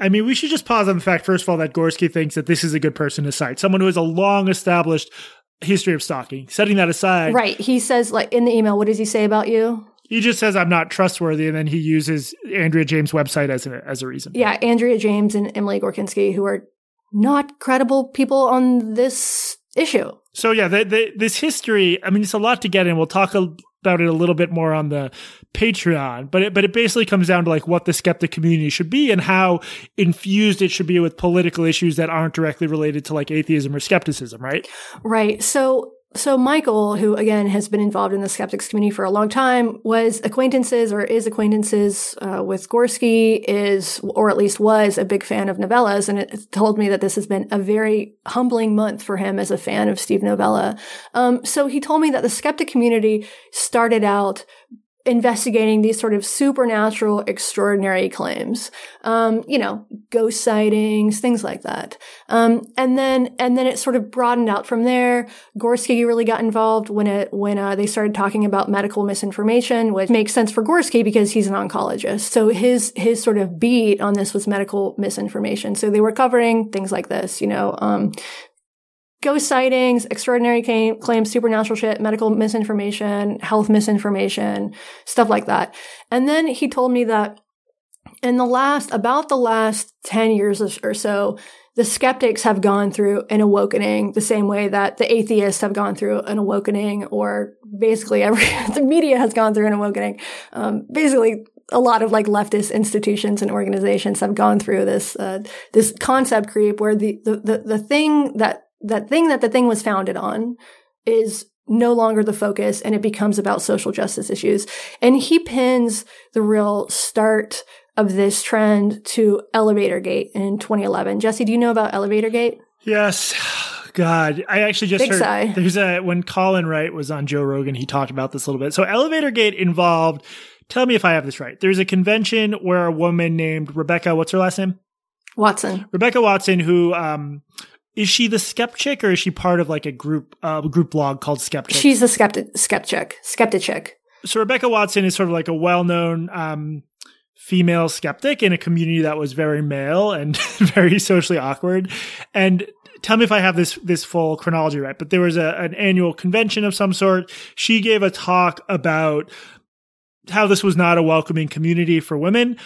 I mean, we should just pause on the fact, first of all, that Gorski thinks that this is a good person to cite. Someone who has a long established history of stalking. Setting that aside. Right. He says, like, in the email, what does he say about you? He just says, I'm not trustworthy. And then he uses Andrea James' website as a, as a reason. Yeah. Andrea James and Emily Gorcenski, who are not credible people on this issue. So, yeah, the, the, this history, I mean, it's a lot to get in. We'll talk a, about it a little bit more on the Patreon, but it, but it basically comes down to like what the skeptic community should be and how infused it should be with political issues that aren't directly related to like atheism or skepticism, right? Right. So so Michael, who again has been involved in the skeptics community for a long time, was acquaintances or is acquaintances uh, with Gorski, is or at least was a big fan of Novella's, and it told me that this has been a very humbling month for him as a fan of Steve Novella. Um, so he told me that the skeptic community started out investigating these sort of supernatural, extraordinary claims. Um, you know, ghost sightings, things like that. Um, and then, and then it sort of broadened out from there. Gorski really got involved when it, when, uh, they started talking about medical misinformation, which makes sense for Gorski because he's an oncologist. So his, his sort of beat on this was medical misinformation. So they were covering things like this, you know, um, ghost sightings, extraordinary claims, supernatural shit, medical misinformation, health misinformation, stuff like that. And then he told me that in the last, about the last 10 years or so, the skeptics have gone through an awakening the same way that the atheists have gone through an awakening, or basically every, the media has gone through an awakening. Um, basically, a lot of like leftist institutions and organizations have gone through this uh, this concept creep where the, the the the thing that that thing that the thing was founded on is no longer the focus and it becomes about social justice issues. And he pins the real start of this trend to Elevator Gate in 2011. Jesse, do you know about Elevator Gate? Yes. God, I actually just Big heard sigh. there's a when Colin Wright was on Joe Rogan, he talked about this a little bit. So Elevator Gate involved tell me if I have this right. There's a convention where a woman named Rebecca, what's her last name? Watson. Rebecca Watson, who um is she the skeptic or is she part of like a group uh, group blog called Skeptic? She's a skeptic skeptic skeptic. So Rebecca Watson is sort of like a well-known um, female skeptic in a community that was very male and very socially awkward. And tell me if I have this this full chronology right, but there was a, an annual convention of some sort. She gave a talk about how this was not a welcoming community for women.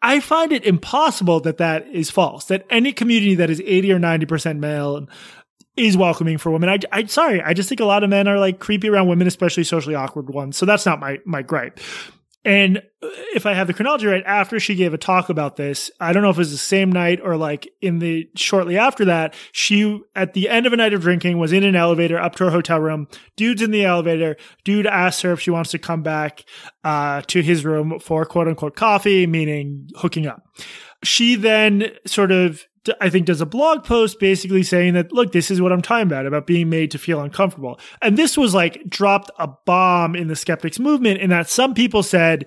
I find it impossible that that is false. That any community that is 80 or 90% male is welcoming for women. I, I, sorry, I just think a lot of men are like creepy around women, especially socially awkward ones. So that's not my, my gripe. And if I have the chronology right, after she gave a talk about this, I don't know if it was the same night or like in the shortly after that, she at the end of a night of drinking was in an elevator up to her hotel room. Dude's in the elevator. Dude asks her if she wants to come back uh, to his room for quote unquote coffee, meaning hooking up. She then sort of I think does a blog post basically saying that, look, this is what I'm talking about, about being made to feel uncomfortable. And this was like dropped a bomb in the skeptics movement in that some people said,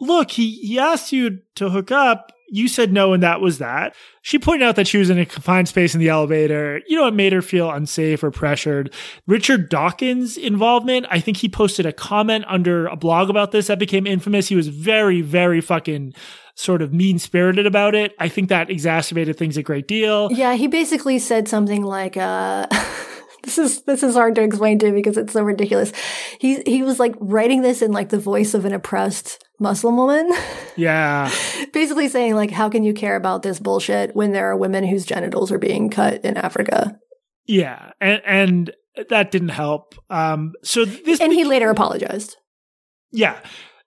look, he, he asked you to hook up. You said no, and that was that. She pointed out that she was in a confined space in the elevator. You know, it made her feel unsafe or pressured. Richard Dawkins' involvement, I think he posted a comment under a blog about this that became infamous. He was very, very fucking sort of mean spirited about it. I think that exacerbated things a great deal. Yeah, he basically said something like, uh, this is this is hard to explain to because it's so ridiculous. He he was like writing this in like the voice of an oppressed Muslim woman. Yeah. basically saying like how can you care about this bullshit when there are women whose genitals are being cut in Africa? Yeah. And and that didn't help. Um so this And he later apologized. Yeah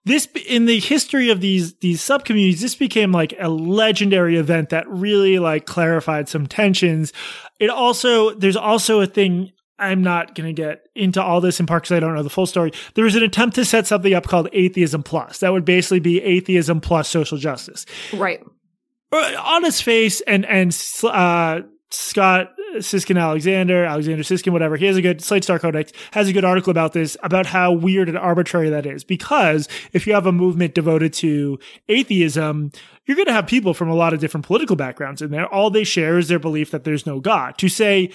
this in the history of these these subcommunities this became like a legendary event that really like clarified some tensions. It also there's also a thing i'm not going to get into all this in part because i don't know the full story. There was an attempt to set something up called atheism plus. That would basically be atheism plus social justice. Right. Uh, on its face and and uh, Scott Siskind Alexander, Alexander Siskind, whatever. He has a good Slate Star Codex has a good article about this, about how weird and arbitrary that is. Because if you have a movement devoted to atheism, you're going to have people from a lot of different political backgrounds in there. All they share is their belief that there's no God. To say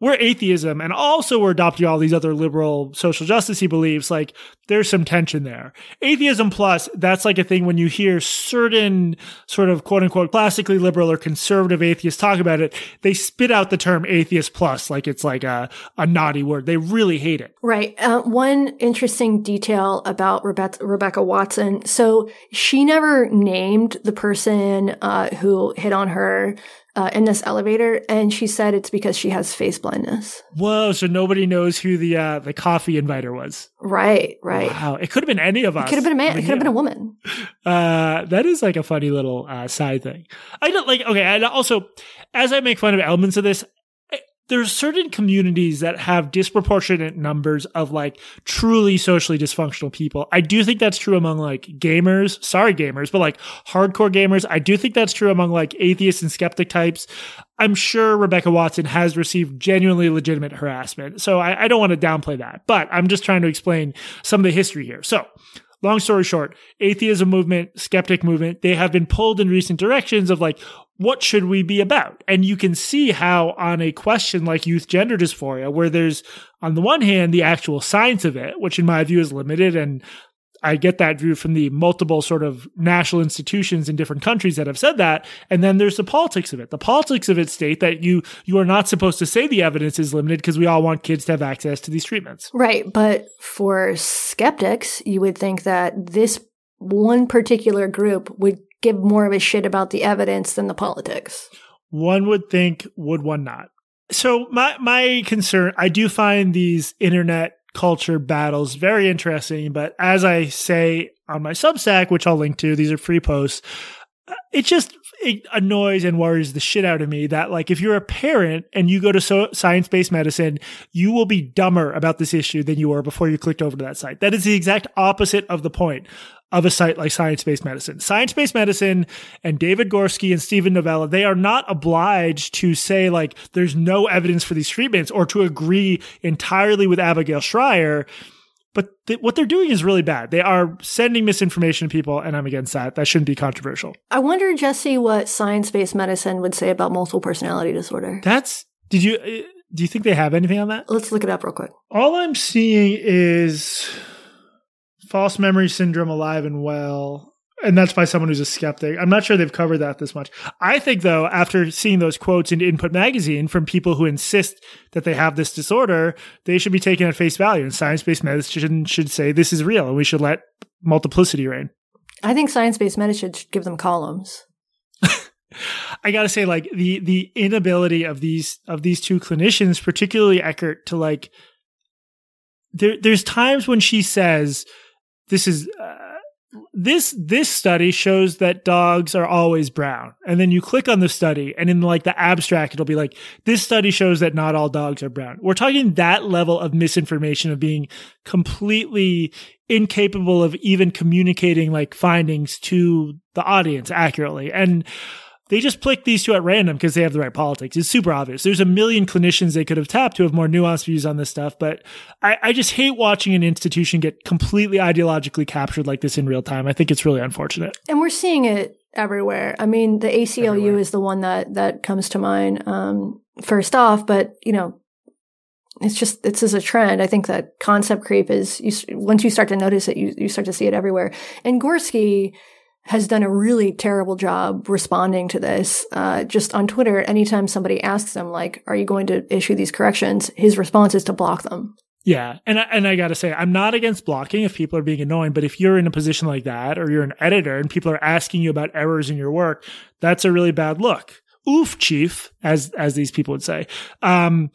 we're atheism and also we're adopting all these other liberal social justice beliefs. Like there's some tension there. Atheism plus, that's like a thing when you hear certain sort of quote unquote classically liberal or conservative atheists talk about it, they spit out the term atheist plus like it's like a, a naughty word. They really hate it. Right. Uh, one interesting detail about Rebecca, Rebecca Watson. So she never named the person uh, who hit on her uh, in this elevator, and she said it's because she has face blindness. Whoa! So nobody knows who the uh, the coffee inviter was. Right, right. Wow! It could have been any of us. It could have been a man. I mean, it could have yeah. been a woman. Uh, that is like a funny little uh, side thing. I don't like. Okay, and also, as I make fun of elements of this, there's certain communities that have disproportionate numbers of like truly socially dysfunctional people. I do think that's true among like gamers, sorry gamers, but like hardcore gamers. I do think that's true among like atheists and skeptic types. I'm sure Rebecca Watson has received genuinely legitimate harassment. So I, I don't want to downplay that, but I'm just trying to explain some of the history here. So long story short, atheism movement, skeptic movement, they have been pulled in recent directions of like, what should we be about? And you can see how on a question like youth gender dysphoria, where there's on the one hand, the actual science of it, which in my view is limited and I get that view from the multiple sort of national institutions in different countries that have said that. And then there's the politics of it. The politics of it state that you you are not supposed to say the evidence is limited because we all want kids to have access to these treatments. Right. But for skeptics, you would think that this one particular group would give more of a shit about the evidence than the politics. One would think, would one not? So my my concern, I do find these internet culture battles. Very interesting, but as I say on my Substack, which I'll link to, these are free posts, uh, it just it annoys and worries the shit out of me that like if you're a parent and you go to so- science-based medicine you will be dumber about this issue than you were before you clicked over to that site. That is the exact opposite of the point of a site like Science Based Medicine. Science Based Medicine and David Gorski and Steven Novella, they are not obliged to say like there's no evidence for these treatments or to agree entirely with Abigail Shrier. But th- what they're doing is really bad. They are sending misinformation to people, and I'm against that. That shouldn't be controversial. I wonder, Jesse, what science based medicine would say about multiple personality disorder. That's, did you, uh, do you think they have anything on that? Let's look it up real quick. All I'm seeing is false memory syndrome alive and well and that's by someone who's a skeptic. I'm not sure they've covered that this much. I think though, after seeing those quotes in Input magazine from people who insist that they have this disorder, they should be taken at face value. And science-based medicine should say this is real, and we should let multiplicity reign. I think science-based medicine should give them columns. I gotta say, like the the inability of these of these two clinicians, particularly Eckert, to like there. There's times when she says this is uh, this this study shows that dogs are always brown. And then you click on the study and in like the abstract it'll be like this study shows that not all dogs are brown. We're talking that level of misinformation of being completely incapable of even communicating like findings to the audience accurately. And they just picked these two at random because they have the right politics. It's super obvious. There's a million clinicians they could have tapped who have more nuanced views on this stuff, but I, I, just hate watching an institution get completely ideologically captured like this in real time. I think it's really unfortunate. And we're seeing it everywhere. I mean, the ACLU everywhere. is the one that that comes to mind um, first off, but you know, it's just this is a trend. I think that concept creep is you, once you start to notice it, you you start to see it everywhere. And Gorski has done a really terrible job responding to this. Uh, just on Twitter, anytime somebody asks him, like, are you going to issue these corrections? His response is to block them. Yeah. And I, and I got to say, I'm not against blocking if people are being annoying, but if you're in a position like that or you're an editor and people are asking you about errors in your work, that's a really bad look. Oof, chief, as, as these people would say. Um,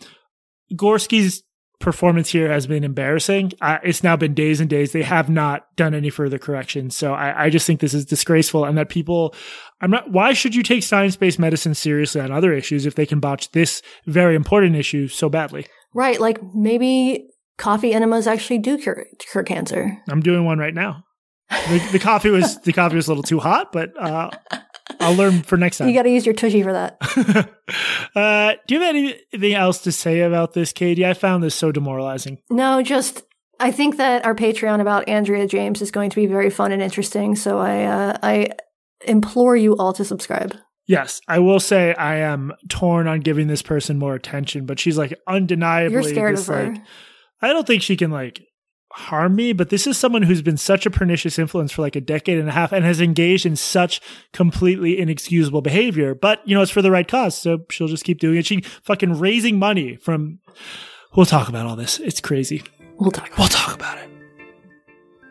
Gorski's performance here has been embarrassing. Uh, it's now been days and days. They have not done any further corrections. So I, I, just think this is disgraceful and that people, I'm not, why should you take science based medicine seriously on other issues if they can botch this very important issue so badly? Right. Like maybe coffee enemas actually do cure, cure cancer. I'm doing one right now. The, the coffee was, the coffee was a little too hot, but, uh, I'll learn for next time. You got to use your tushy for that. uh, do you have anything else to say about this, Katie? I found this so demoralizing. No, just I think that our Patreon about Andrea James is going to be very fun and interesting. So I uh, I implore you all to subscribe. Yes, I will say I am torn on giving this person more attention, but she's like undeniably. You're scared of her. Like, I don't think she can like harm me, but this is someone who's been such a pernicious influence for like a decade and a half and has engaged in such completely inexcusable behavior. But, you know, it's for the right cause. So she'll just keep doing it. She fucking raising money from, we'll talk about all this. It's crazy. We'll talk. We'll talk about it.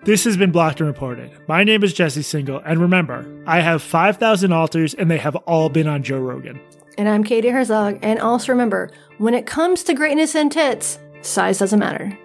This has been Blocked and Reported. My name is Jesse Singal. And remember, I have 5,000 alters and they have all been on Joe Rogan. And I'm Katie Herzog. And also remember, when it comes to greatness and tits, size doesn't matter.